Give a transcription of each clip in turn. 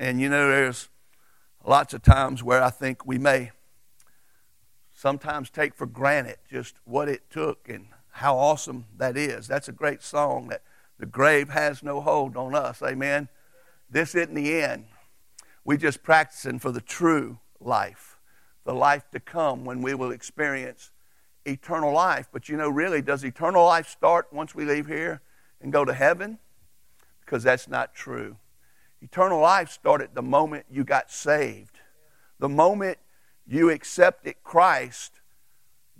And you know, there's lots of times where I think we may sometimes take for granted just what it took and how awesome that is. That's a great song that the grave has no hold on us. Amen. This isn't the end. We just practicing for the true life, the life to come when we will experience eternal life. But you know, really, does eternal life start once we leave here and go to heaven? Because that's not true. Eternal life started the moment you got saved. The moment you accepted Christ,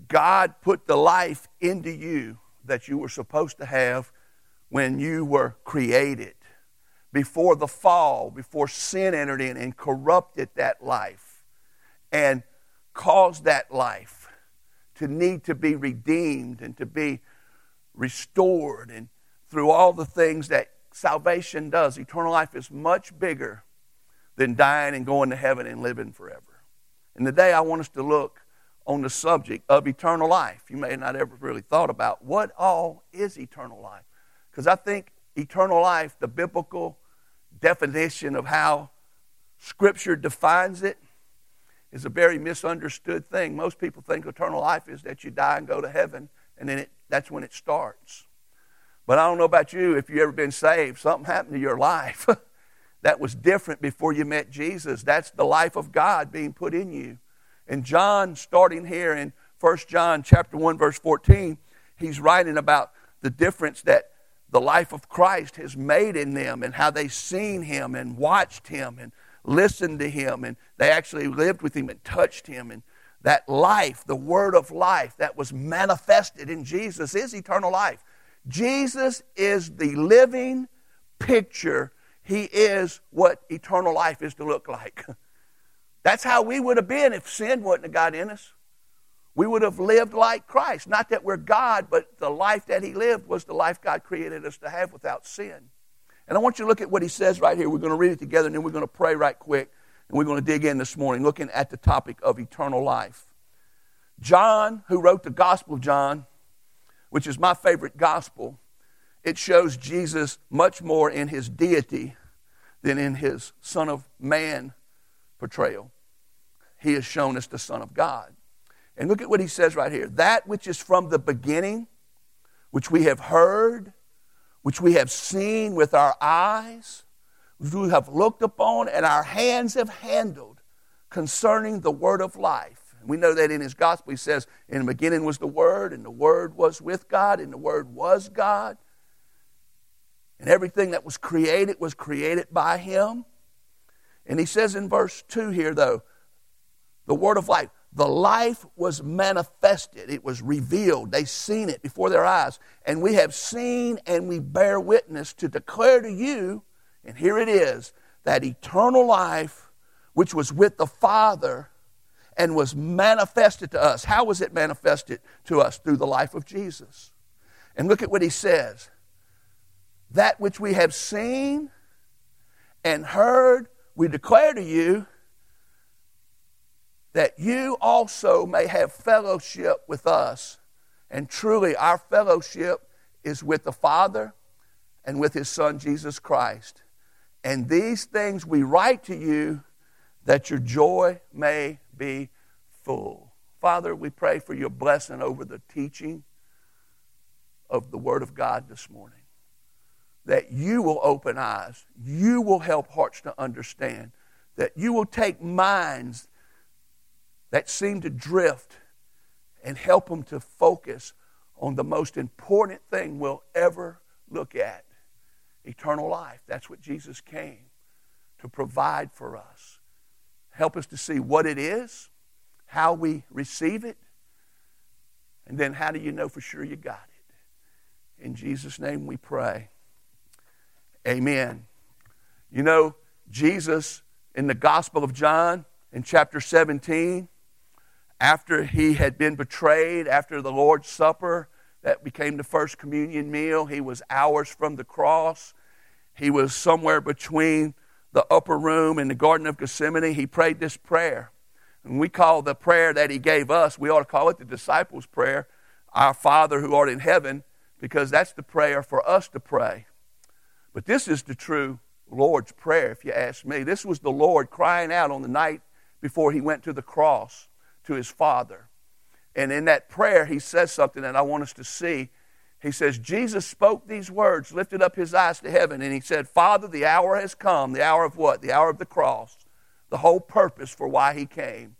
God put the life into you that you were supposed to have when you were created. Before the fall, before sin entered in and corrupted that life and caused that life to need to be redeemed and to be restored and through all the things that salvation does. Eternal life is much bigger than dying and going to heaven and living forever. And today I want us to look on the subject of eternal life. You may not ever really thought about what all is eternal life. Because I think eternal life, the biblical definition of how Scripture defines it, is a very misunderstood thing. Most people think eternal life is that you die and go to heaven, and then it, that's when it starts. But I don't know about you, if you've ever been saved, something happened to your life that was different before you met Jesus. That's the life of God being put in you. And John, starting here in 1 John chapter 1, verse 14, he's writing about the difference that the life of Christ has made in them and how they've seen him and watched him and listened to him and they actually lived with him and touched him and that life the word of life that was manifested in jesus is eternal life jesus is the living picture he is what eternal life is to look like that's how we would have been if sin wouldn't have got in us we would have lived like christ not that we're god but the life that he lived was the life god created us to have without sin and I want you to look at what he says right here. We're going to read it together and then we're going to pray right quick. And we're going to dig in this morning looking at the topic of eternal life. John, who wrote the Gospel of John, which is my favorite gospel, it shows Jesus much more in his deity than in his Son of Man portrayal. He has shown us the Son of God. And look at what he says right here that which is from the beginning, which we have heard, which we have seen with our eyes, which we have looked upon, and our hands have handled concerning the word of life. We know that in his gospel he says, In the beginning was the Word, and the Word was with God, and the Word was God. And everything that was created was created by him. And he says in verse 2 here, though, the word of life the life was manifested, it was revealed. They seen it before their eyes. And we have seen and we bear witness to declare to you, and here it is, that eternal life which was with the Father and was manifested to us. How was it manifested to us? Through the life of Jesus. And look at what he says that which we have seen and heard, we declare to you that you also may have fellowship with us. And truly, our fellowship is with the Father and with His Son, Jesus Christ. And these things we write to you that your joy may be full. Father, we pray for your blessing over the teaching of the Word of God this morning. That you will open eyes, you will help hearts to understand, that you will take minds that seem to drift and help them to focus on the most important thing we'll ever look at eternal life. That's what Jesus came to provide for us. Help us to see what it is, how we receive it, and then how do you know for sure you got it? In Jesus' name we pray. Amen. You know, Jesus in the Gospel of John in chapter 17 after he had been betrayed, after the Lord's Supper, that became the first communion meal, he was hours from the cross. He was somewhere between the upper room in the Garden of Gethsemane. He prayed this prayer. And we call the prayer that he gave us, we ought to call it the disciples' prayer, Our Father who art in heaven, because that's the prayer for us to pray. But this is the true Lord's Prayer, if you ask me. This was the Lord crying out on the night before he went to the cross to his Father. And in that prayer, he says something that I want us to see. He says, Jesus spoke these words, lifted up his eyes to heaven, and he said, Father, the hour has come. The hour of what? The hour of the cross. The whole purpose for why he came.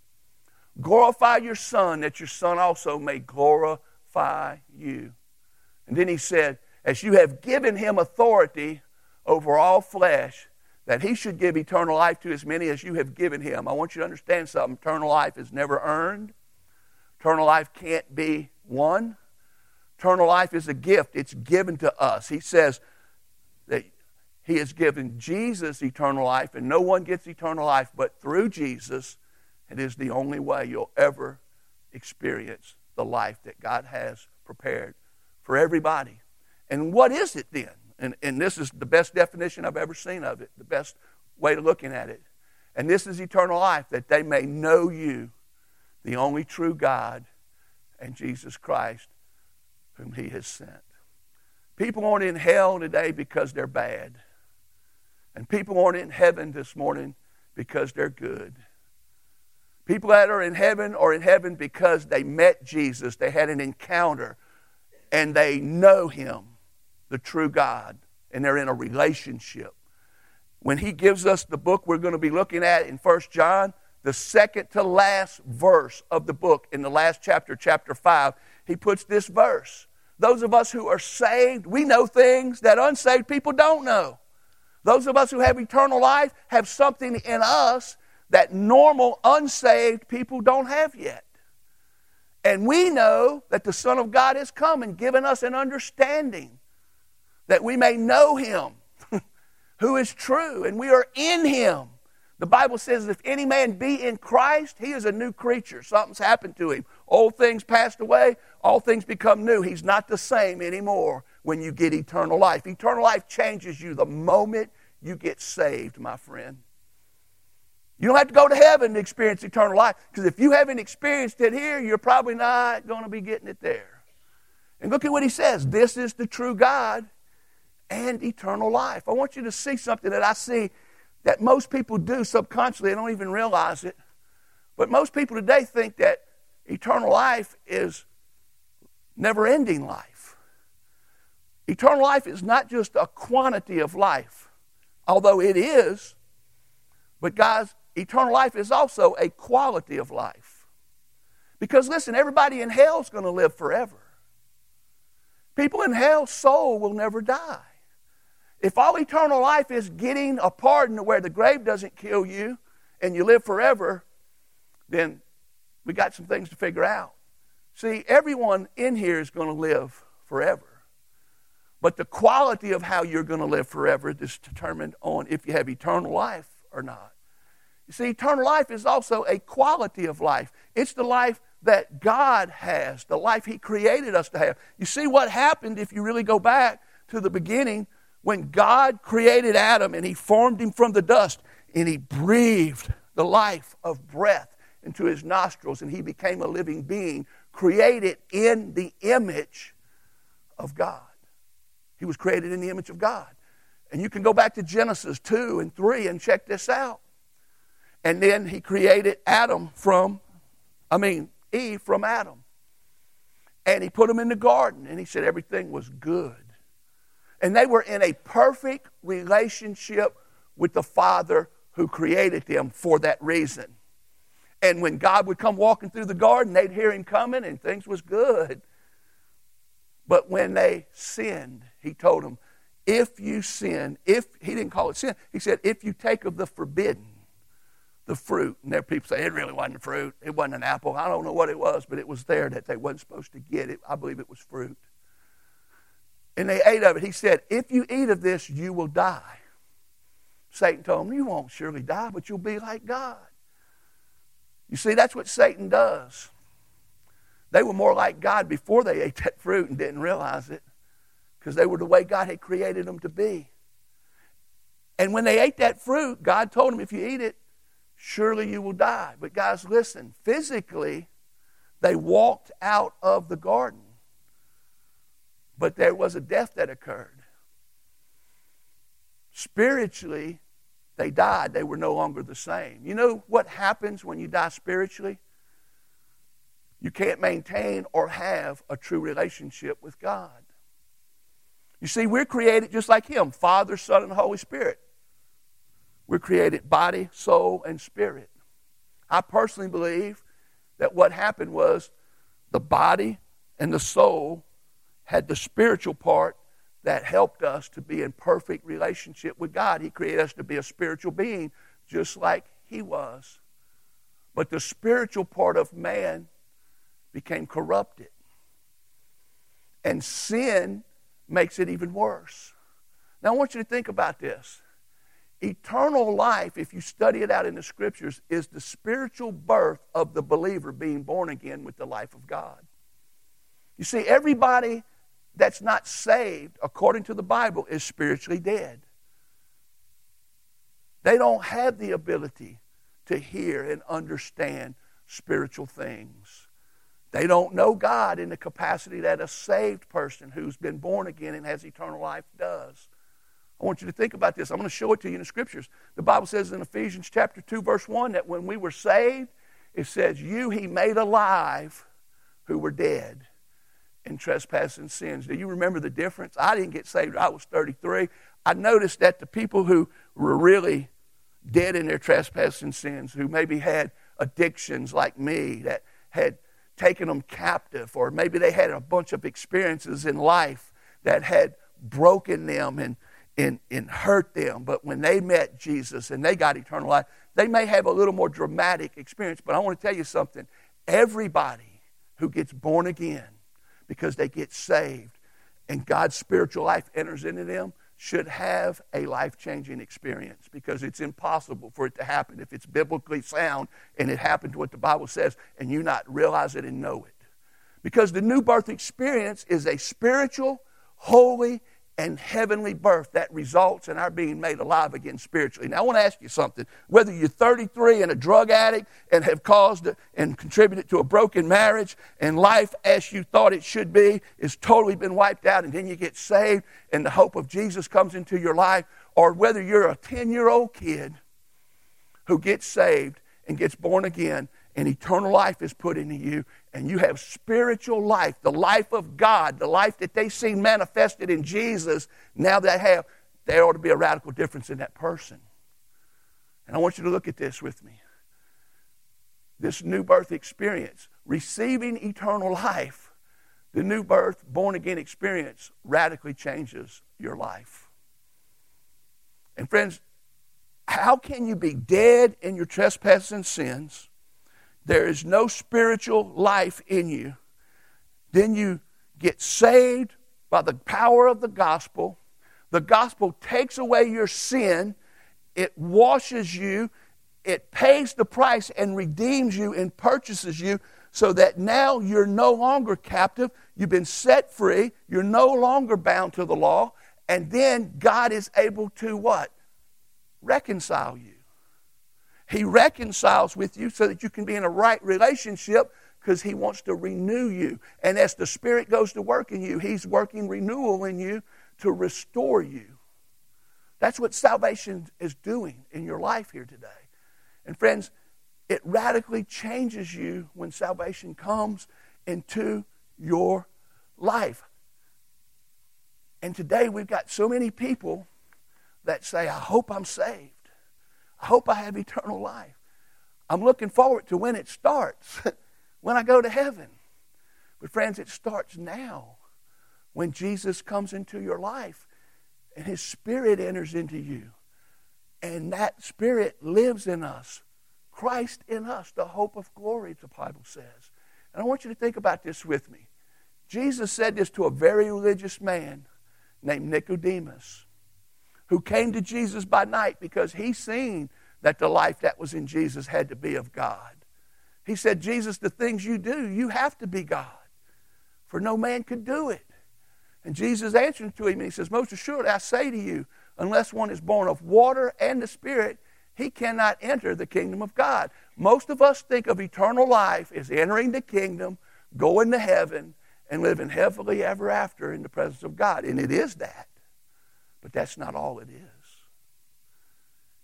Glorify your Son, that your Son also may glorify you. And then he said, As you have given him authority over all flesh, that he should give eternal life to as many as you have given him. I want you to understand something. Eternal life is never earned, eternal life can't be won. Eternal life is a gift, it's given to us. He says that he has given Jesus eternal life, and no one gets eternal life but through Jesus. It is the only way you'll ever experience the life that God has prepared for everybody. And what is it then? And, and this is the best definition I've ever seen of it, the best way of looking at it. And this is eternal life, that they may know you, the only true God, and Jesus Christ, whom He has sent. People aren't in hell today because they're bad. And people aren't in heaven this morning because they're good. People that are in heaven are in heaven because they met Jesus, they had an encounter, and they know Him, the true God, and they're in a relationship. When He gives us the book we're going to be looking at in First John, the second to last verse of the book, in the last chapter, chapter 5, He puts this verse. Those of us who are saved, we know things that unsaved people don't know. Those of us who have eternal life have something in us that normal, unsaved people don't have yet. And we know that the Son of God has come and given us an understanding that we may know Him who is true, and we are in Him. The Bible says, if any man be in Christ, he is a new creature. Something's happened to him. Old things passed away, all things become new. He's not the same anymore when you get eternal life. Eternal life changes you the moment you get saved, my friend. You don't have to go to heaven to experience eternal life because if you haven't experienced it here, you're probably not going to be getting it there. And look at what he says this is the true God and eternal life. I want you to see something that I see that most people do subconsciously, they don't even realize it. But most people today think that eternal life is never ending life. Eternal life is not just a quantity of life, although it is. But, guys, eternal life is also a quality of life. Because listen, everybody in hell is going to live forever. People in hell's soul will never die. If all eternal life is getting a pardon to where the grave doesn't kill you and you live forever, then we got some things to figure out. See, everyone in here is going to live forever. But the quality of how you're going to live forever is determined on if you have eternal life or not. You see, eternal life is also a quality of life. It's the life that God has, the life He created us to have. You see what happened if you really go back to the beginning when God created Adam and He formed him from the dust and He breathed the life of breath into his nostrils and he became a living being created in the image of God. He was created in the image of God. And you can go back to Genesis 2 and 3 and check this out. And then he created Adam from, I mean, Eve from Adam. And he put them in the garden, and he said everything was good. And they were in a perfect relationship with the Father who created them for that reason. And when God would come walking through the garden, they'd hear him coming, and things was good. But when they sinned, he told them, if you sin, if he didn't call it sin, he said, if you take of the forbidden, the fruit. And there people say it really wasn't fruit. It wasn't an apple. I don't know what it was, but it was there that they wasn't supposed to get it. I believe it was fruit. And they ate of it. He said, If you eat of this, you will die. Satan told him, You won't surely die, but you'll be like God. You see, that's what Satan does. They were more like God before they ate that fruit and didn't realize it because they were the way God had created them to be. And when they ate that fruit, God told them, if you eat it, surely you will die. But guys, listen, physically, they walked out of the garden. But there was a death that occurred. spiritually, they died. They were no longer the same. You know what happens when you die spiritually? You can't maintain or have a true relationship with God. You see, we're created just like Him Father, Son, and Holy Spirit. We're created body, soul, and spirit. I personally believe that what happened was the body and the soul had the spiritual part that helped us to be in perfect relationship with God. He created us to be a spiritual being just like He was. But the spiritual part of man became corrupted. And sin makes it even worse. Now, I want you to think about this. Eternal life, if you study it out in the scriptures, is the spiritual birth of the believer being born again with the life of God. You see, everybody that's not saved, according to the Bible, is spiritually dead. They don't have the ability to hear and understand spiritual things. They don't know God in the capacity that a saved person who's been born again and has eternal life does. I want you to think about this. I'm going to show it to you in the scriptures. The Bible says in Ephesians chapter 2 verse 1 that when we were saved, it says you he made alive who were dead in trespass and sins. Do you remember the difference? I didn't get saved. I was 33. I noticed that the people who were really dead in their trespass and sins, who maybe had addictions like me, that had taken them captive, or maybe they had a bunch of experiences in life that had broken them and, and, and hurt them. But when they met Jesus and they got eternal life, they may have a little more dramatic experience. But I want to tell you something everybody who gets born again because they get saved and God's spiritual life enters into them should have a life changing experience because it's impossible for it to happen if it's biblically sound and it happened to what the Bible says and you not realize it and know it. Because the new birth experience is a spiritual, holy, and heavenly birth that results in our being made alive again spiritually. Now, I want to ask you something. Whether you're 33 and a drug addict and have caused and contributed to a broken marriage and life as you thought it should be is totally been wiped out and then you get saved and the hope of Jesus comes into your life, or whether you're a 10 year old kid who gets saved and gets born again and eternal life is put into you and you have spiritual life, the life of God, the life that they see manifested in Jesus, now they have, there ought to be a radical difference in that person. And I want you to look at this with me. This new birth experience, receiving eternal life, the new birth, born again experience radically changes your life. And friends, how can you be dead in your trespasses and sins? There is no spiritual life in you, then you get saved by the power of the gospel. The gospel takes away your sin, it washes you, it pays the price and redeems you and purchases you so that now you're no longer captive. You've been set free. You're no longer bound to the law. And then God is able to what? Reconcile you. He reconciles with you so that you can be in a right relationship because He wants to renew you. And as the Spirit goes to work in you, He's working renewal in you to restore you. That's what salvation is doing in your life here today. And friends, it radically changes you when salvation comes into your life. And today we've got so many people that say, I hope I'm saved. I hope I have eternal life. I'm looking forward to when it starts, when I go to heaven. But, friends, it starts now when Jesus comes into your life and His Spirit enters into you. And that Spirit lives in us. Christ in us, the hope of glory, the Bible says. And I want you to think about this with me. Jesus said this to a very religious man named Nicodemus who came to Jesus by night because he seen that the life that was in Jesus had to be of God. He said, Jesus, the things you do, you have to be God, for no man could do it. And Jesus answered to him, and he says, Most assuredly, I say to you, unless one is born of water and the Spirit, he cannot enter the kingdom of God. Most of us think of eternal life as entering the kingdom, going to heaven, and living heavily ever after in the presence of God. And it is that. But that's not all it is.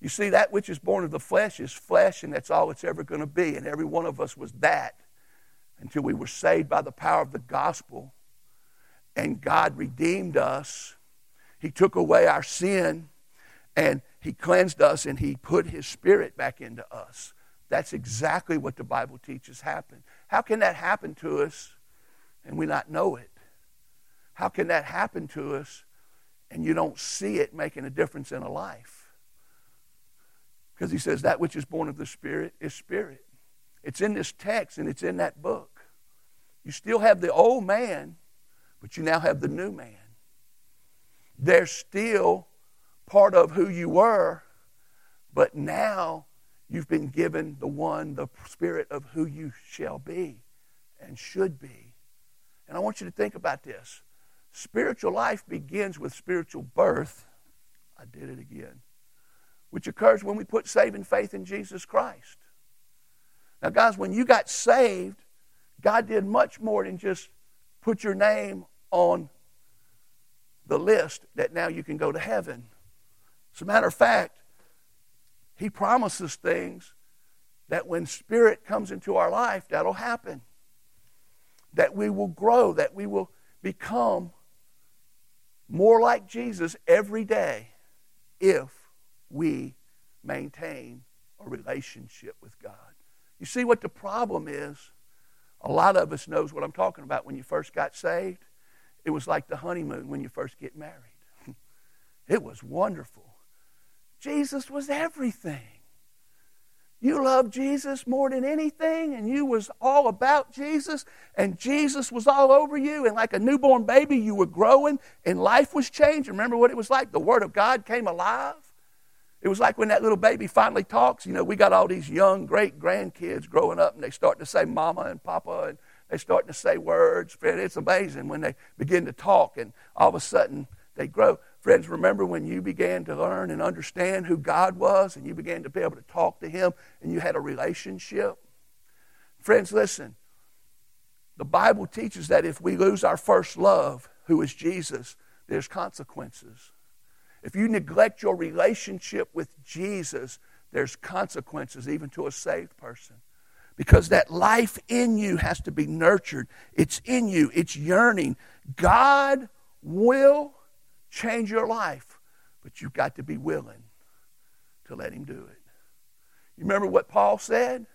You see, that which is born of the flesh is flesh, and that's all it's ever going to be. And every one of us was that until we were saved by the power of the gospel. And God redeemed us. He took away our sin, and He cleansed us, and He put His Spirit back into us. That's exactly what the Bible teaches happened. How can that happen to us and we not know it? How can that happen to us and you don't see it making a difference in a life? Because he says that which is born of the Spirit is spirit. It's in this text and it's in that book. You still have the old man, but you now have the new man. They're still part of who you were, but now you've been given the one, the spirit of who you shall be and should be. And I want you to think about this. Spiritual life begins with spiritual birth. I did it again which occurs when we put saving faith in Jesus Christ. Now, guys, when you got saved, God did much more than just put your name on the list that now you can go to heaven. As a matter of fact, He promises things that when Spirit comes into our life, that'll happen. That we will grow, that we will become more like Jesus every day if we maintain a relationship with God. You see what the problem is? A lot of us knows what I'm talking about when you first got saved. It was like the honeymoon when you first get married. it was wonderful. Jesus was everything. You loved Jesus more than anything, and you was all about Jesus, and Jesus was all over you, and like a newborn baby, you were growing, and life was changing. Remember what it was like? The Word of God came alive. It was like when that little baby finally talks. You know, we got all these young, great grandkids growing up, and they start to say mama and papa, and they start to say words. It's amazing when they begin to talk, and all of a sudden they grow. Friends, remember when you began to learn and understand who God was, and you began to be able to talk to Him, and you had a relationship? Friends, listen. The Bible teaches that if we lose our first love, who is Jesus, there's consequences. If you neglect your relationship with Jesus, there's consequences even to a saved person. Because that life in you has to be nurtured. It's in you, it's yearning. God will change your life, but you've got to be willing to let Him do it. You remember what Paul said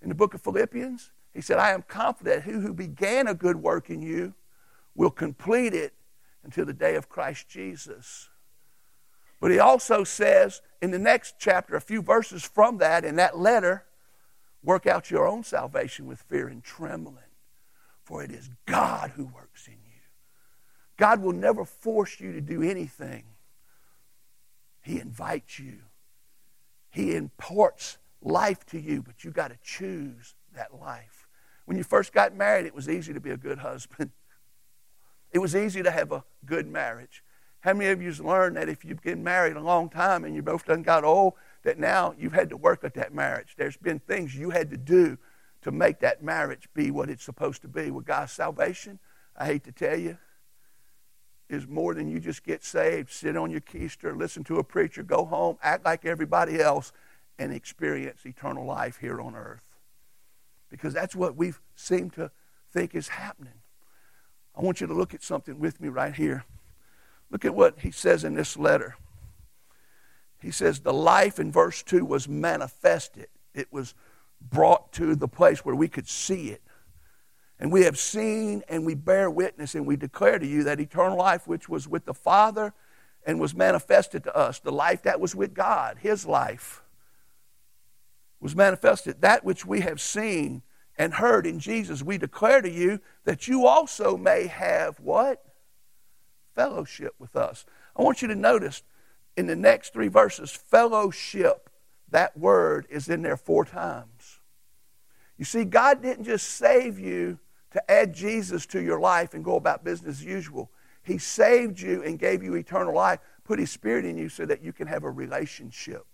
in the book of Philippians? He said, I am confident who who began a good work in you will complete it until the day of Christ Jesus. But he also says in the next chapter, a few verses from that, in that letter, work out your own salvation with fear and trembling, for it is God who works in you. God will never force you to do anything, He invites you, He imparts life to you, but you got to choose that life. When you first got married, it was easy to be a good husband. It was easy to have a good marriage. How many of you have learned that if you've been married a long time and you both done got old, that now you've had to work at that marriage? There's been things you had to do to make that marriage be what it's supposed to be. With God's salvation, I hate to tell you, is more than you just get saved, sit on your keister, listen to a preacher, go home, act like everybody else, and experience eternal life here on earth. Because that's what we seem to think is happening. I want you to look at something with me right here. Look at what he says in this letter. He says, The life in verse 2 was manifested, it was brought to the place where we could see it. And we have seen and we bear witness and we declare to you that eternal life which was with the Father and was manifested to us, the life that was with God, His life, was manifested. That which we have seen and heard in Jesus, we declare to you that you also may have what? fellowship with us. I want you to notice in the next three verses, fellowship, that word is in there four times. You see, God didn't just save you to add Jesus to your life and go about business as usual. He saved you and gave you eternal life, put His Spirit in you so that you can have a relationship.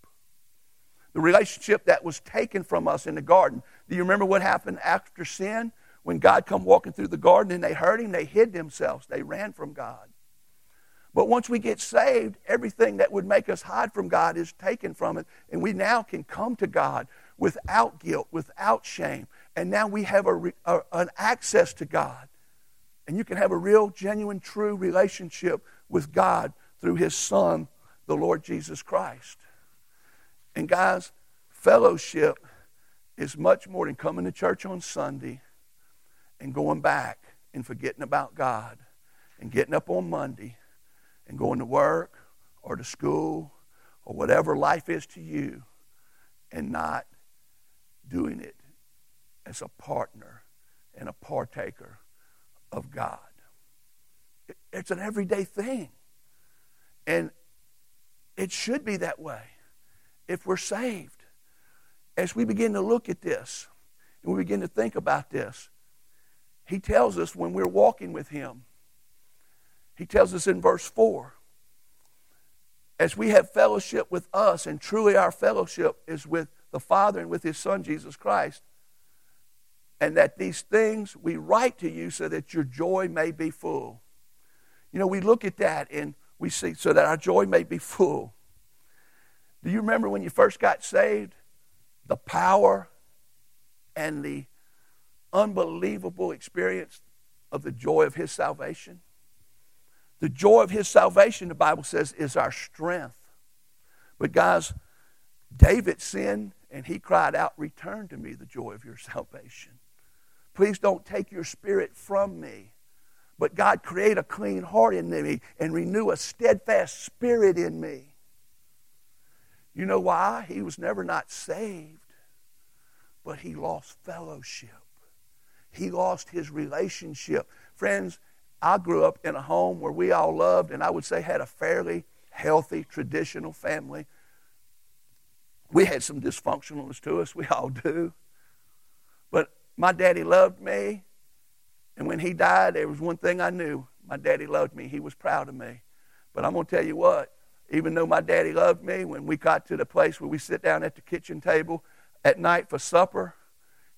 The relationship that was taken from us in the garden. Do you remember what happened after sin? When God come walking through the garden and they heard Him, they hid themselves. They ran from God. But once we get saved, everything that would make us hide from God is taken from it. And we now can come to God without guilt, without shame. And now we have a, a, an access to God. And you can have a real, genuine, true relationship with God through His Son, the Lord Jesus Christ. And guys, fellowship is much more than coming to church on Sunday and going back and forgetting about God and getting up on Monday and going to work or to school or whatever life is to you and not doing it as a partner and a partaker of God. It's an everyday thing. And it should be that way if we're saved. As we begin to look at this and we begin to think about this, he tells us when we're walking with him he tells us in verse 4 as we have fellowship with us, and truly our fellowship is with the Father and with His Son, Jesus Christ, and that these things we write to you so that your joy may be full. You know, we look at that and we see, so that our joy may be full. Do you remember when you first got saved? The power and the unbelievable experience of the joy of His salvation? The joy of his salvation, the Bible says, is our strength. But guys, David sinned and he cried out, Return to me the joy of your salvation. Please don't take your spirit from me. But God, create a clean heart in me and renew a steadfast spirit in me. You know why? He was never not saved, but he lost fellowship. He lost his relationship. Friends, I grew up in a home where we all loved, and I would say had a fairly healthy, traditional family. We had some dysfunctionalness to us, we all do. But my daddy loved me, and when he died, there was one thing I knew my daddy loved me. He was proud of me. But I'm going to tell you what, even though my daddy loved me, when we got to the place where we sit down at the kitchen table at night for supper,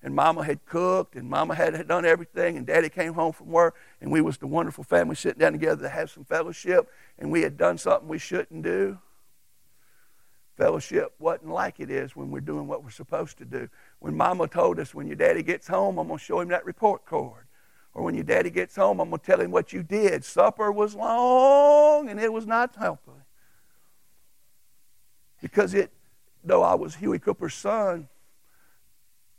and mama had cooked and mama had, had done everything and daddy came home from work and we was the wonderful family sitting down together to have some fellowship and we had done something we shouldn't do fellowship wasn't like it is when we're doing what we're supposed to do. When mama told us when your daddy gets home i'm going to show him that report card. Or when your daddy gets home i'm going to tell him what you did. Supper was long and it was not healthy. Because it though i was huey cooper's son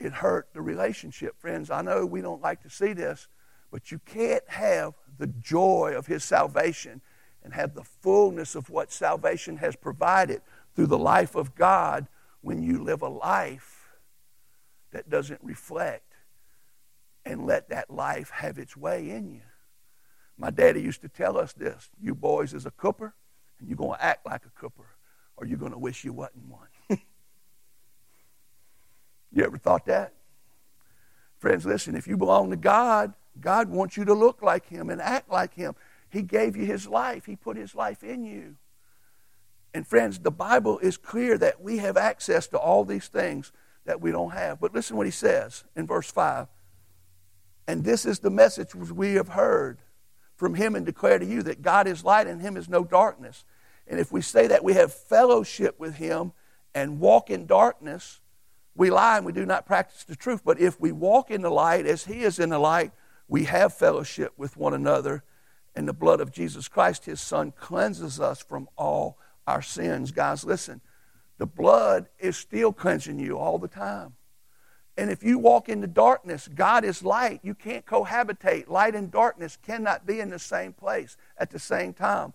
it hurt the relationship. Friends, I know we don't like to see this, but you can't have the joy of His salvation and have the fullness of what salvation has provided through the life of God when you live a life that doesn't reflect and let that life have its way in you. My daddy used to tell us this you boys is a cooper, and you're going to act like a cooper, or you're going to wish you wasn't one. You ever thought that? Friends, listen, if you belong to God, God wants you to look like Him and act like Him. He gave you His life, He put His life in you. And friends, the Bible is clear that we have access to all these things that we don't have. But listen what He says in verse 5. And this is the message which we have heard from Him and declare to you that God is light and Him is no darkness. And if we say that we have fellowship with Him and walk in darkness, we lie and we do not practice the truth. But if we walk in the light as He is in the light, we have fellowship with one another. And the blood of Jesus Christ, His Son, cleanses us from all our sins. Guys, listen, the blood is still cleansing you all the time. And if you walk in the darkness, God is light. You can't cohabitate. Light and darkness cannot be in the same place at the same time.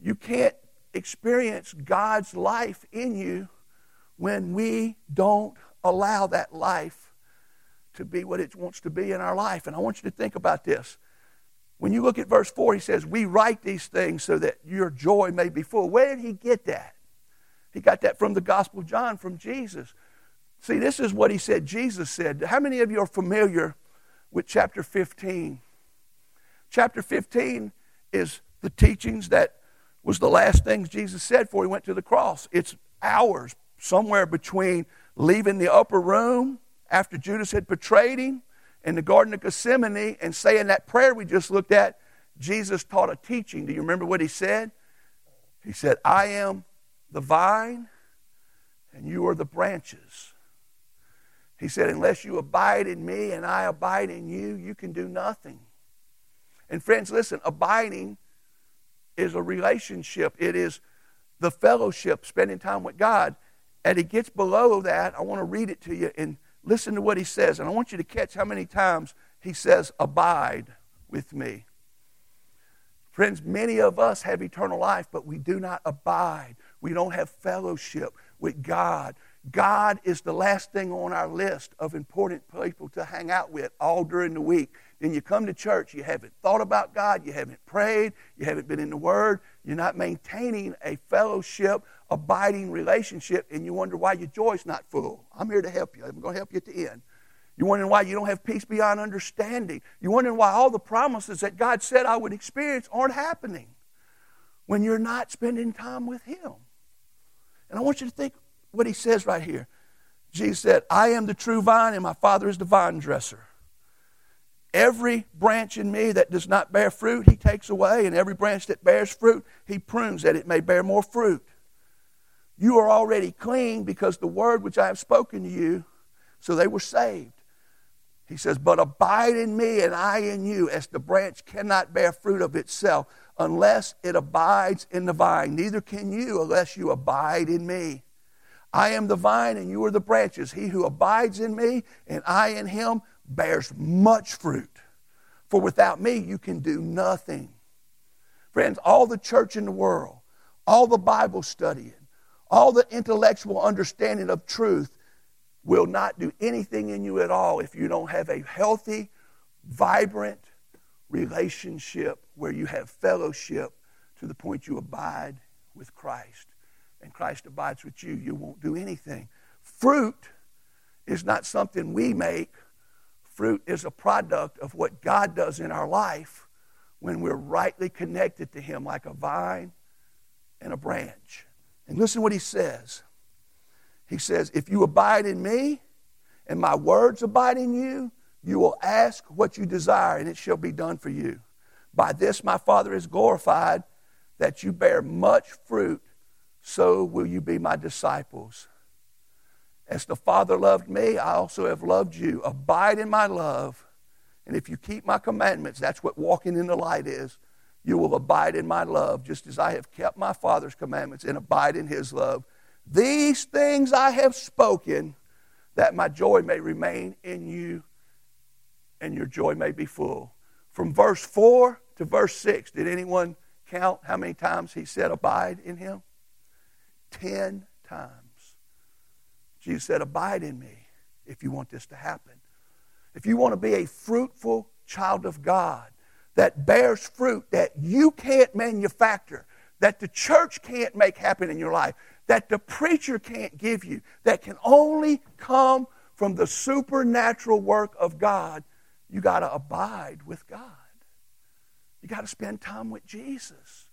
You can't experience God's life in you when we don't allow that life to be what it wants to be in our life. And I want you to think about this. When you look at verse 4, he says, We write these things so that your joy may be full. Where did he get that? He got that from the Gospel of John, from Jesus. See, this is what he said, Jesus said. How many of you are familiar with chapter 15? Chapter 15 is the teachings that was the last things Jesus said before he went to the cross. It's hours, somewhere between leaving the upper room after Judas had betrayed him in the Garden of Gethsemane and saying that prayer we just looked at Jesus taught a teaching. Do you remember what he said? He said, I am the vine and you are the branches. He said, Unless you abide in me and I abide in you, you can do nothing. And friends, listen, abiding is a relationship, it is the fellowship, spending time with God. And it gets below that. I want to read it to you and listen to what he says. And I want you to catch how many times he says, Abide with me. Friends, many of us have eternal life, but we do not abide. We don't have fellowship with God. God is the last thing on our list of important people to hang out with all during the week. Then you come to church, you haven't thought about God, you haven't prayed, you haven't been in the Word, you're not maintaining a fellowship, abiding relationship, and you wonder why your joy's not full. I'm here to help you. I'm going to help you at the end. You're wondering why you don't have peace beyond understanding. You're wondering why all the promises that God said I would experience aren't happening when you're not spending time with Him. And I want you to think what He says right here. Jesus said, I am the true vine, and my Father is the vine dresser. Every branch in me that does not bear fruit, He takes away, and every branch that bears fruit, He prunes that it may bear more fruit. You are already clean because the word which I have spoken to you, so they were saved. He says, But abide in me and I in you, as the branch cannot bear fruit of itself unless it abides in the vine. Neither can you unless you abide in me. I am the vine and you are the branches. He who abides in me and I in him bears much fruit. For without me you can do nothing. Friends, all the church in the world, all the Bible studying, all the intellectual understanding of truth will not do anything in you at all if you don't have a healthy, vibrant relationship where you have fellowship to the point you abide with Christ and Christ abides with you. You won't do anything. Fruit is not something we make, fruit is a product of what God does in our life when we're rightly connected to Him like a vine and a branch. And listen what He says he says, If you abide in me and my words abide in you, you will ask what you desire, and it shall be done for you. By this my Father is glorified, that you bear much fruit, so will you be my disciples. As the Father loved me, I also have loved you. Abide in my love. And if you keep my commandments, that's what walking in the light is. You will abide in my love, just as I have kept my Father's commandments and abide in his love. These things I have spoken, that my joy may remain in you and your joy may be full. From verse 4 to verse 6, did anyone count how many times he said, Abide in him? Ten times. Jesus said, Abide in me if you want this to happen. If you want to be a fruitful child of God that bears fruit that you can't manufacture, that the church can't make happen in your life, that the preacher can't give you, that can only come from the supernatural work of God, you got to abide with God. You got to spend time with Jesus.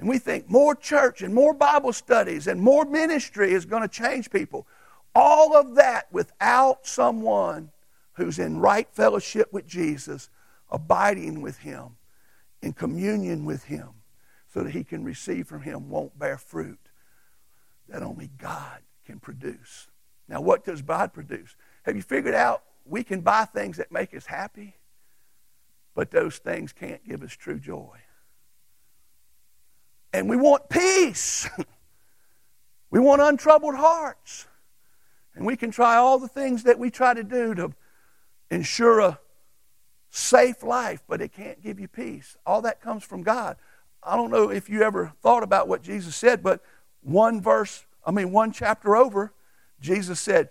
And we think more church and more Bible studies and more ministry is going to change people. All of that without someone who's in right fellowship with Jesus, abiding with Him, in communion with Him so that he can receive from him won't bear fruit that only God can produce. Now, what does God produce? Have you figured out we can buy things that make us happy, but those things can't give us true joy? And we want peace. we want untroubled hearts. And we can try all the things that we try to do to ensure a safe life, but it can't give you peace. All that comes from God. I don't know if you ever thought about what Jesus said, but one verse, I mean, one chapter over, Jesus said,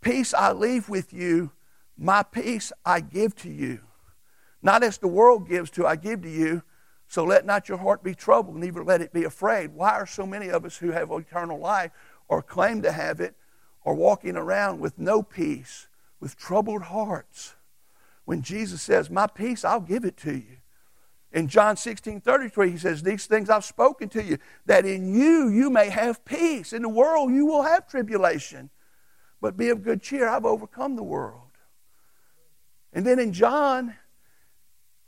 Peace I leave with you, my peace I give to you. Not as the world gives to, I give to you. So let not your heart be troubled, neither let it be afraid. Why are so many of us who have eternal life or claim to have it are walking around with no peace, with troubled hearts? When Jesus says, My peace, I'll give it to you. In John 16 33, he says, These things I've spoken to you, that in you you may have peace. In the world you will have tribulation. But be of good cheer, I've overcome the world. And then in John,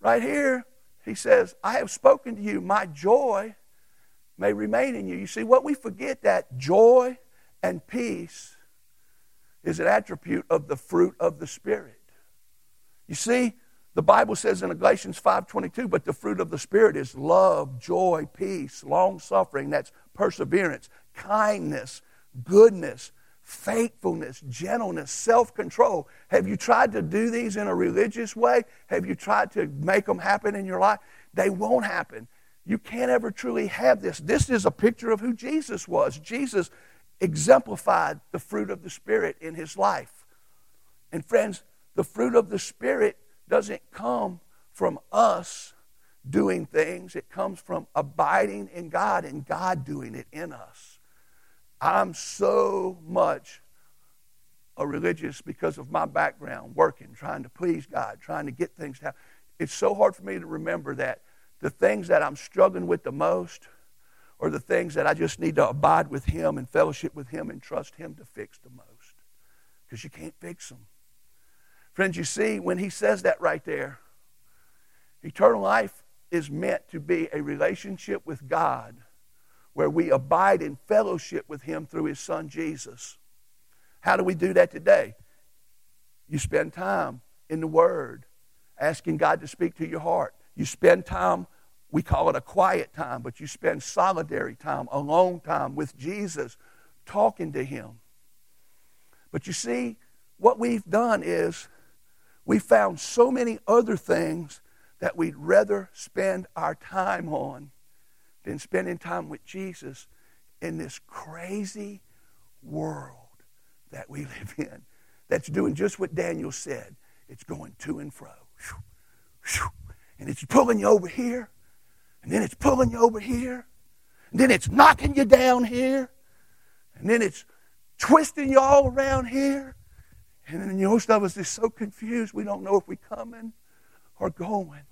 right here, he says, I have spoken to you, my joy may remain in you. You see, what we forget that joy and peace is an attribute of the fruit of the Spirit. You see, the Bible says in Galatians 5:22, but the fruit of the Spirit is love, joy, peace, long suffering, that's perseverance, kindness, goodness, faithfulness, gentleness, self control. Have you tried to do these in a religious way? Have you tried to make them happen in your life? They won't happen. You can't ever truly have this. This is a picture of who Jesus was. Jesus exemplified the fruit of the Spirit in his life. And friends, the fruit of the Spirit doesn't come from us doing things, it comes from abiding in God and God doing it in us. I'm so much a religious because of my background, working, trying to please God, trying to get things to happen. It's so hard for me to remember that the things that I'm struggling with the most are the things that I just need to abide with Him and fellowship with Him and trust Him to fix the most. Because you can't fix them. Friends, you see, when He says that right there, eternal life is meant to be a relationship with God where we abide in fellowship with Him through His Son Jesus. How do we do that today? You spend time in the Word, asking God to speak to your heart. You spend time, we call it a quiet time, but you spend solitary time, alone time with Jesus, talking to Him. But you see, what we've done is we found so many other things that we'd rather spend our time on than spending time with Jesus in this crazy world that we live in that's doing just what Daniel said. It's going to and fro. And it's pulling you over here, and then it's pulling you over here, and then it's knocking you down here, and then it's twisting you all around here. And then most of us is so confused we don't know if we're coming or going.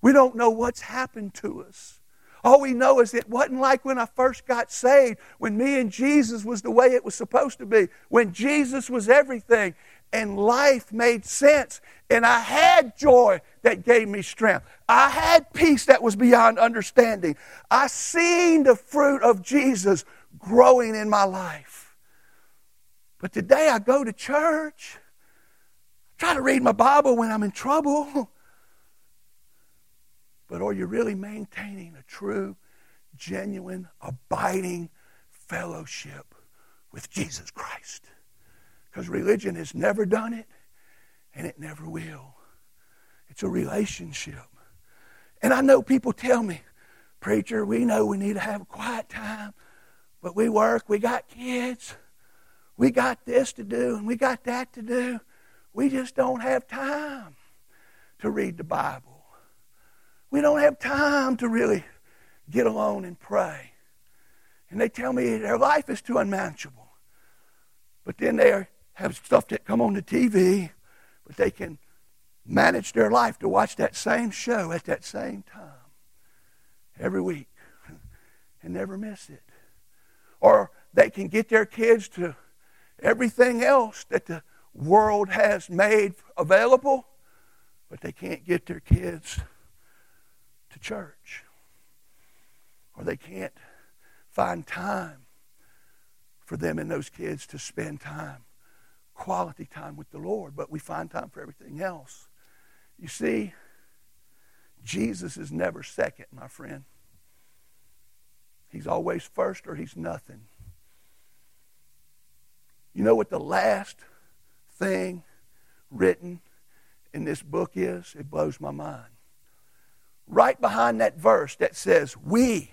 We don't know what's happened to us. All we know is it wasn't like when I first got saved, when me and Jesus was the way it was supposed to be, when Jesus was everything and life made sense and I had joy that gave me strength. I had peace that was beyond understanding. I seen the fruit of Jesus growing in my life. But today I go to church, try to read my Bible when I'm in trouble. But are you really maintaining a true, genuine, abiding fellowship with Jesus Christ? Because religion has never done it, and it never will. It's a relationship. And I know people tell me, Preacher, we know we need to have a quiet time, but we work, we got kids, we got this to do, and we got that to do. We just don't have time to read the Bible. We don't have time to really get alone and pray. And they tell me their life is too unmanageable. But then they have stuff that come on the TV, but they can manage their life to watch that same show at that same time every week and never miss it. Or they can get their kids to everything else that the world has made available, but they can't get their kids to church. Or they can't find time for them and those kids to spend time, quality time with the Lord, but we find time for everything else. You see, Jesus is never second, my friend. He's always first or he's nothing. You know what the last thing written in this book is? It blows my mind right behind that verse that says, We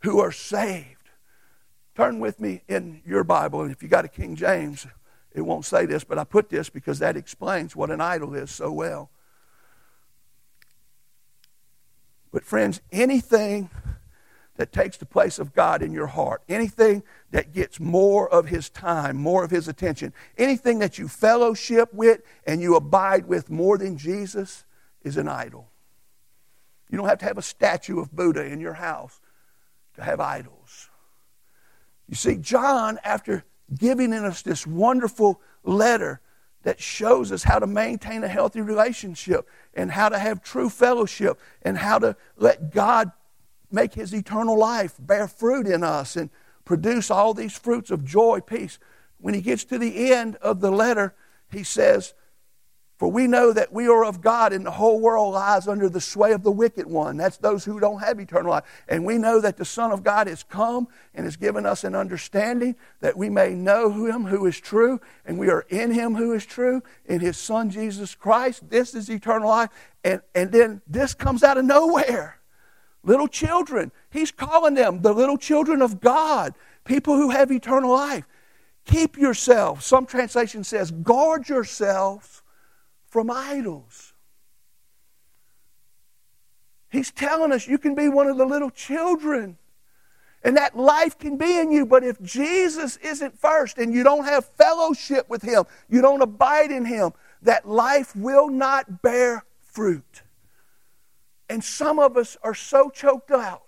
who are saved. Turn with me in your Bible, and if you got a King James, it won't say this, but I put this because that explains what an idol is so well. But, friends, anything that takes the place of God in your heart, anything that gets more of His time, more of His attention, anything that you fellowship with and you abide with more than Jesus is an idol. You don't have to have a statue of Buddha in your house to have idols. You see, John, after giving us this wonderful letter that shows us how to maintain a healthy relationship and how to have true fellowship and how to let God make his eternal life bear fruit in us and produce all these fruits of joy, peace. When he gets to the end of the letter, he says, For we know that we are of God, and the whole world lies under the sway of the wicked one. That's those who don't have eternal life. And we know that the Son of God has come and has given us an understanding that we may know him who is true, and we are in him who is true, in his Son Jesus Christ. This is eternal life. And, and then this comes out of nowhere. Little children. He's calling them the little children of God, people who have eternal life. Keep yourselves. Some translation says, guard yourselves from idols. He's telling us you can be one of the little children. And that life can be in you. But if Jesus isn't first and you don't have fellowship with Him, you don't abide in Him, that life will not bear fruit. And some of us are so choked out.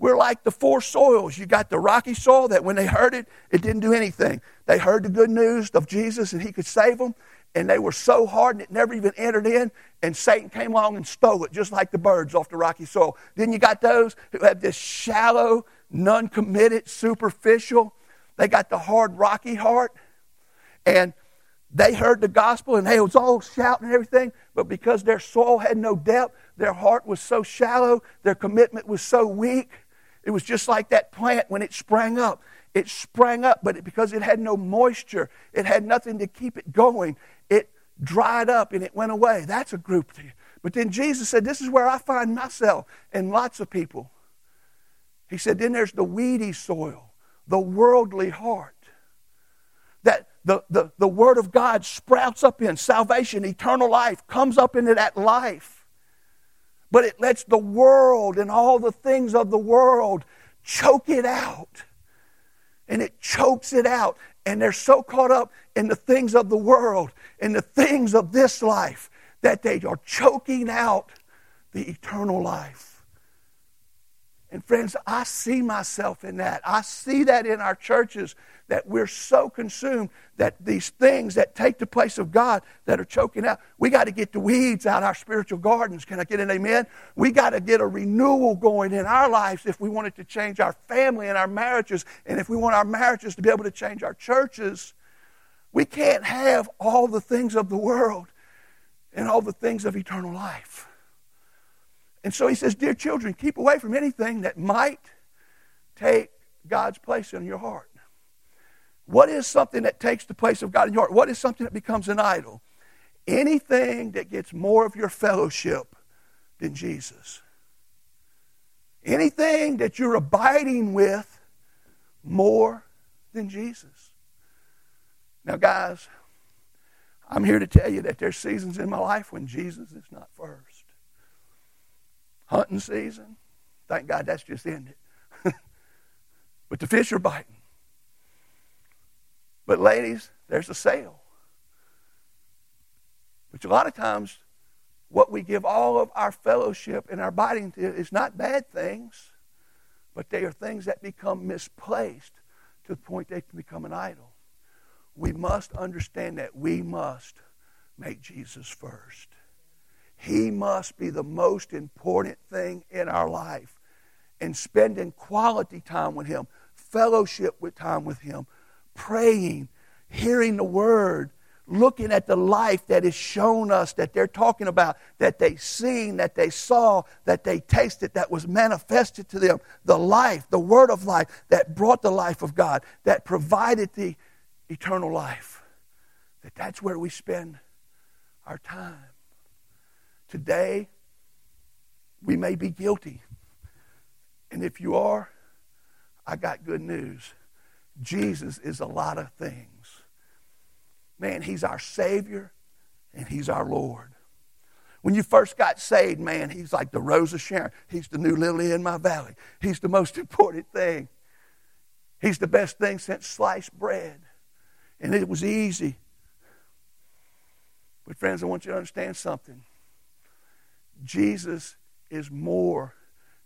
We're like the four soils. You got the rocky soil that when they heard it, it didn't do anything. They heard the good news of Jesus and he could save them, and they were so hard and it never even entered in, and Satan came along and stole it, just like the birds off the rocky soil. Then you got those who have this shallow, non committed, superficial, they got the hard, rocky heart, and they heard the gospel and they was all shouting and everything, but because their soul had no depth, their heart was so shallow, their commitment was so weak. It was just like that plant when it sprang up. It sprang up, but it, because it had no moisture, it had nothing to keep it going. Dried up and it went away. That's a group. But then Jesus said, This is where I find myself and lots of people. He said, Then there's the weedy soil, the worldly heart. That the, the, the Word of God sprouts up in salvation, eternal life, comes up into that life but it lets the world and all the things of the world choke it out. And it chokes it out. And they're so caught up in the things of the world and the things of this life that they are choking out the eternal life. And friends, I see myself in that. I see that in our churches that we're so consumed that these things that take the place of God that are choking out, we got to get the weeds out our spiritual gardens. Can I get an amen? We got to get a renewal going in our lives if we want it to change our family and our marriages, and if we want our marriages to be able to change our churches. We can't have all the things of the world and all the things of eternal life. And so he says, Dear children, keep away from anything that might take God's place in your heart. What is something that takes the place of God in your heart? What is something that becomes an idol? Anything that gets more of your fellowship than Jesus. Anything that you're abiding with more than Jesus. Now, guys, I'm here to tell you that there's seasons in my life when Jesus is not first hunting season. Thank God that's just ended. but the fish are biting. But, ladies, there's a sale. Which a lot of times, what we give all of our fellowship and our biting to is not bad things, but they are things that become misplaced to the point they can become an idol. We must understand that we must make Jesus first. He must be the most important thing in our life. And spending quality time with Him, fellowship with time with Him, praying, hearing the Word, looking at the life that is shown us, that they're talking about, that they seen, that they saw, that they tasted, that was manifested to them. The life, the Word of life that brought the life of God, that provided the eternal life. That that's where we spend our time. Today, we may be guilty. And if you are, I got good news. Jesus is a lot of things. Man, He's our Savior and He's our Lord. When you first got saved, man, He's like the rose of Sharon. He's the new lily in my valley. He's the most important thing. He's the best thing since sliced bread. And it was easy. But, friends, I want you to understand something. Jesus is more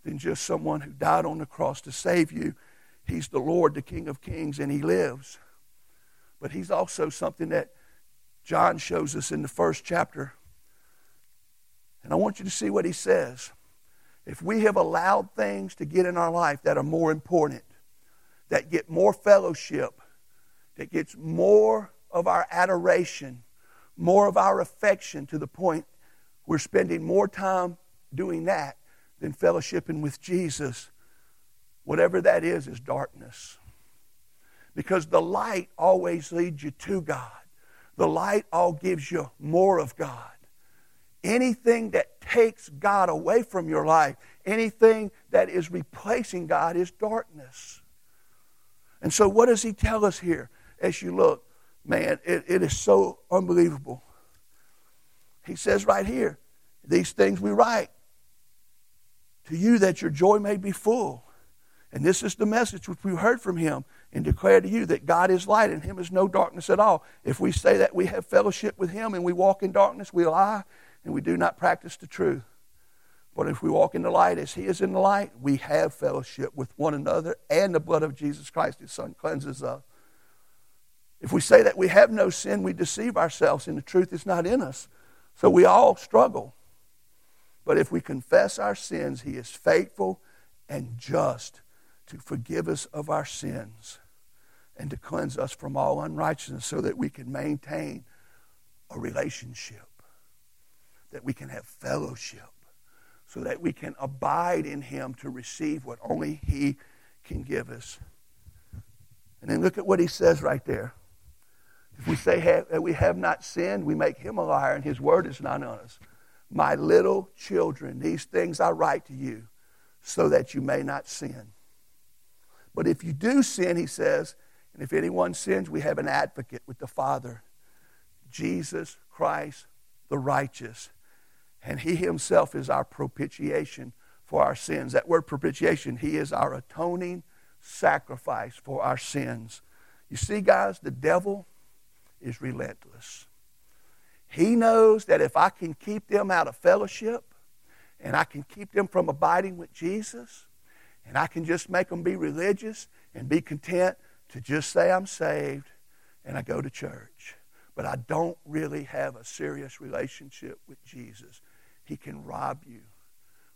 than just someone who died on the cross to save you. He's the Lord, the King of Kings, and He lives. But He's also something that John shows us in the first chapter. And I want you to see what he says. If we have allowed things to get in our life that are more important, that get more fellowship, that gets more of our adoration, more of our affection to the point we're spending more time doing that than fellowshipping with Jesus, whatever that is, is darkness. Because the light always leads you to God. The light all gives you more of God. Anything that takes God away from your life, anything that is replacing God, is darkness. And so, what does he tell us here as you look? Man, it, it is so unbelievable. He says right here, these things we write to you that your joy may be full. And this is the message which we heard from him and declare to you that God is light and him is no darkness at all. If we say that we have fellowship with him and we walk in darkness, we lie and we do not practice the truth. But if we walk in the light as he is in the light, we have fellowship with one another, and the blood of Jesus Christ, his son, cleanses us. If we say that we have no sin, we deceive ourselves, and the truth is not in us. So we all struggle. But if we confess our sins, He is faithful and just to forgive us of our sins and to cleanse us from all unrighteousness so that we can maintain a relationship, that we can have fellowship, so that we can abide in Him to receive what only He can give us. And then look at what He says right there. If we say that we have not sinned, we make Him a liar, and His word is not on us. My little children, these things I write to you so that you may not sin. But if you do sin, he says, and if anyone sins, we have an advocate with the Father, Jesus Christ the righteous. And he himself is our propitiation for our sins. That word propitiation, he is our atoning sacrifice for our sins. You see, guys, the devil is relentless. He knows that if I can keep them out of fellowship and I can keep them from abiding with Jesus and I can just make them be religious and be content to just say I'm saved and I go to church, but I don't really have a serious relationship with Jesus, He can rob you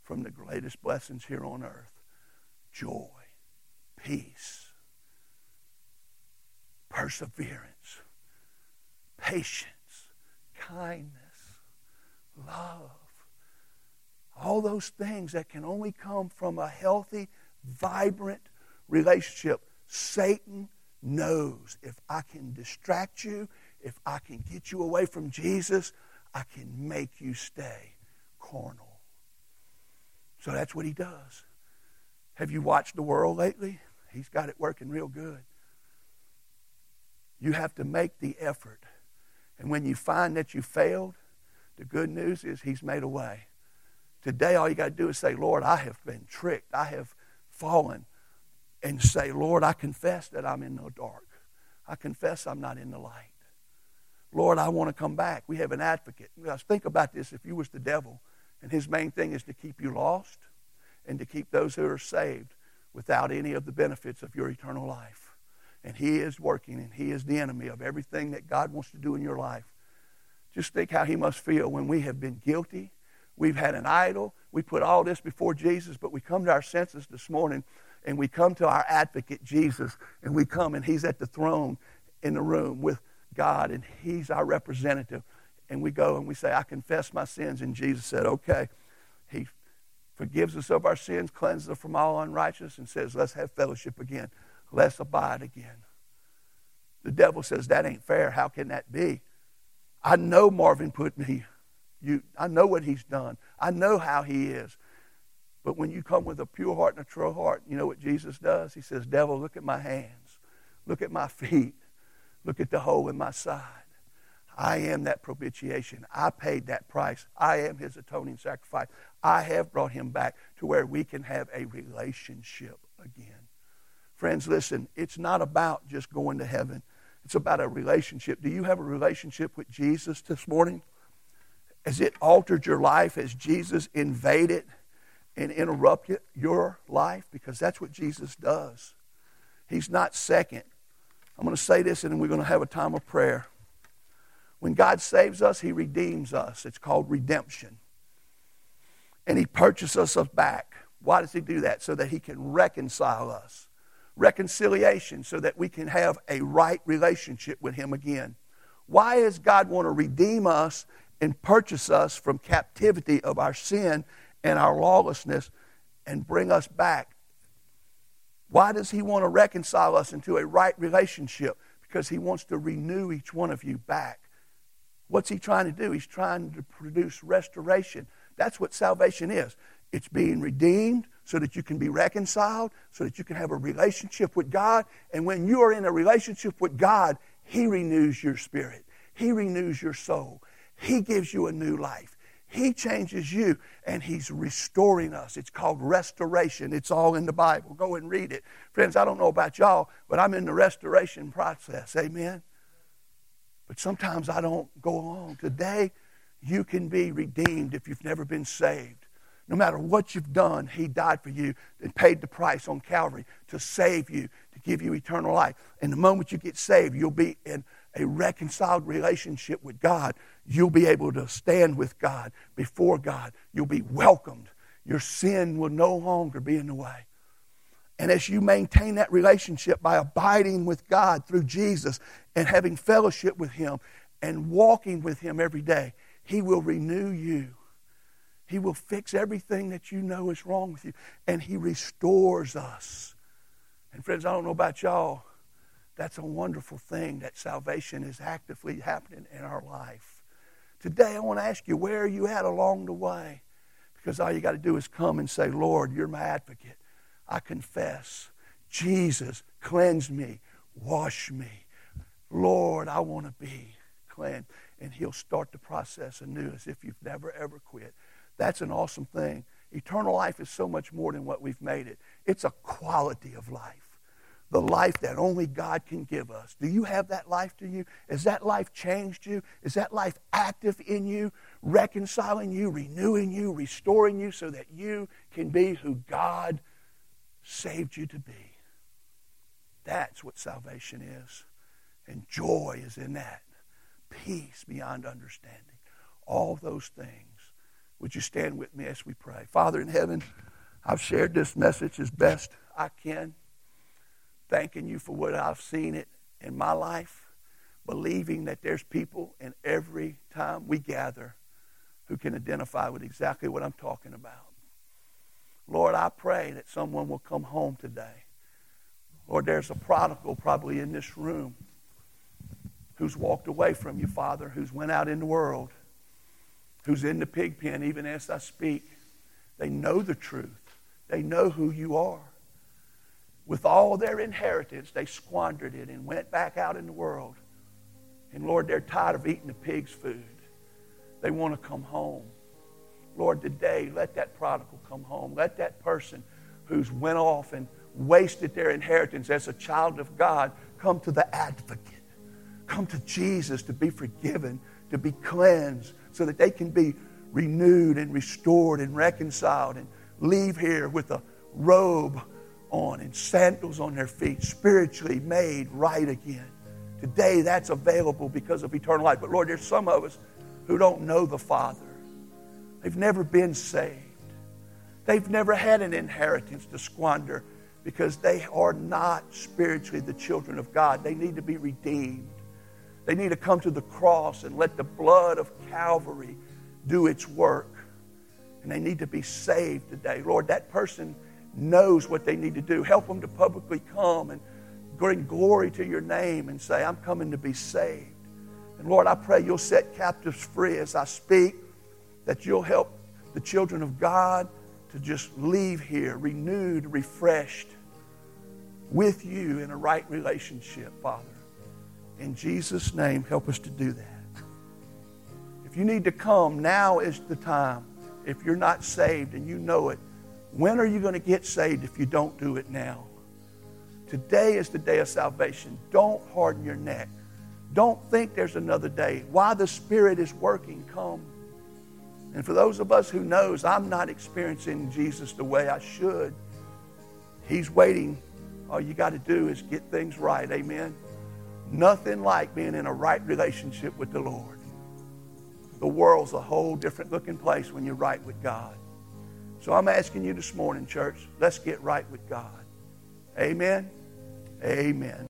from the greatest blessings here on earth. Joy, peace, perseverance, patience kindness, love. All those things that can only come from a healthy, vibrant relationship. Satan knows if I can distract you, if I can get you away from Jesus, I can make you stay carnal. So that's what he does. Have you watched the world lately? He's got it working real good. You have to make the effort and when you find that you failed, the good news is He's made a way. Today, all you got to do is say, Lord, I have been tricked. I have fallen. And say, Lord, I confess that I'm in the dark. I confess I'm not in the light. Lord, I want to come back. We have an advocate. Think about this. If you was the devil, and his main thing is to keep you lost and to keep those who are saved without any of the benefits of your eternal life and He is working, and He is the enemy of everything that God wants to do in your life. Just think how He must feel when we have been guilty. We've had an idol. We put all this before Jesus, but we come to our senses this morning and we come to our advocate, Jesus, and we come and He's at the throne in the room with God, and He's our representative. And we go and we say, I confess my sins. And Jesus said, Okay. He forgives us of our sins, cleanses us from all unrighteousness, and says, Let's have fellowship again let's abide again. The devil says, That ain't fair. How can that be? I know Marvin put me. You, I know what he's done. I know how he is. But when you come with a pure heart and a true heart, you know what Jesus does? He says, Devil, look at my hands. Look at my feet. Look at the hole in my side. I am that propitiation. I paid that price. I am his atoning sacrifice. I have brought him back to where we can have a relationship again. Friends, listen, it's not about just going to heaven. It's about a relationship. Do you have a relationship with Jesus this morning? Has it altered your life? Has Jesus invaded and interrupted your life? Because that's what Jesus does. He's not second. I'm going to say this and then we're going to have a time of prayer. When God saves us, He redeems us. It's called redemption. And He purchases us back. Why does He do that? So that He can reconcile us. Reconciliation, so that we can have a right relationship with Him again. Why does God want to redeem us and purchase us from captivity of our sin and our lawlessness and bring us back? Why does He want to reconcile us into a right relationship? Because He wants to renew each one of you back. What's He trying to do? He's trying to produce restoration. That's what salvation is. It's being redeemed so that you can be reconciled, so that you can have a relationship with God. And when you are in a relationship with God, He renews your spirit, He renews your soul, He gives you a new life. He changes you and He's restoring us. It's called restoration. It's all in the Bible. Go and read it. Friends, I don't know about y'all, but I'm in the restoration process. Amen. But sometimes I don't go along. Today, you can be redeemed if you've never been saved. No matter what you've done, He died for you and paid the price on Calvary to save you, to give you eternal life. And the moment you get saved, you'll be in a reconciled relationship with God. You'll be able to stand with God, before God. You'll be welcomed. Your sin will no longer be in the way. And as you maintain that relationship by abiding with God through Jesus and having fellowship with Him and walking with Him every day, He will renew you. He will fix everything that you know is wrong with you. And He restores us. And friends, I don't know about y'all. That's a wonderful thing that salvation is actively happening in our life. Today, I want to ask you, where are you at along the way? Because all you got to do is come and say, Lord, you're my advocate. I confess. Jesus, cleanse me, wash me. Lord, I want to be cleansed. And He'll start the process anew as if you've never, ever quit. That's an awesome thing. Eternal life is so much more than what we've made it, it's a quality of life. The life that only God can give us. Do you have that life to you? Has that life changed you? Is that life active in you, reconciling you, renewing you, restoring you so that you can be who God saved you to be. That's what salvation is. And joy is in that. Peace beyond understanding. All those things. Would you stand with me as we pray? Father in heaven, I've shared this message as best I can. Thanking you for what I've seen it in my life. Believing that there's people in every time we gather who can identify with exactly what I'm talking about. Lord, I pray that someone will come home today. Lord, there's a prodigal probably in this room who's walked away from you, Father, who's went out in the world, who's in the pig pen even as I speak. They know the truth. They know who you are. With all their inheritance, they squandered it and went back out in the world. And Lord, they're tired of eating the pig's food. They want to come home. Lord, today, let that prodigal come home. Let that person who's went off and wasted their inheritance as a child of God come to the advocate. Come to Jesus to be forgiven, to be cleansed, so that they can be renewed and restored and reconciled and leave here with a robe on and sandals on their feet, spiritually made right again. Today, that's available because of eternal life. But Lord, there's some of us who don't know the Father. They've never been saved. They've never had an inheritance to squander because they are not spiritually the children of God. They need to be redeemed. They need to come to the cross and let the blood of Calvary do its work. And they need to be saved today. Lord, that person knows what they need to do. Help them to publicly come and bring glory to your name and say, I'm coming to be saved. And Lord, I pray you'll set captives free as I speak that you'll help the children of God to just leave here renewed, refreshed with you in a right relationship, Father. In Jesus' name, help us to do that. If you need to come, now is the time. If you're not saved and you know it, when are you going to get saved if you don't do it now? Today is the day of salvation. Don't harden your neck. Don't think there's another day. While the Spirit is working, come. And for those of us who knows I'm not experiencing Jesus the way I should, he's waiting. All you got to do is get things right. Amen. Nothing like being in a right relationship with the Lord. The world's a whole different looking place when you're right with God. So I'm asking you this morning, church, let's get right with God. Amen. Amen.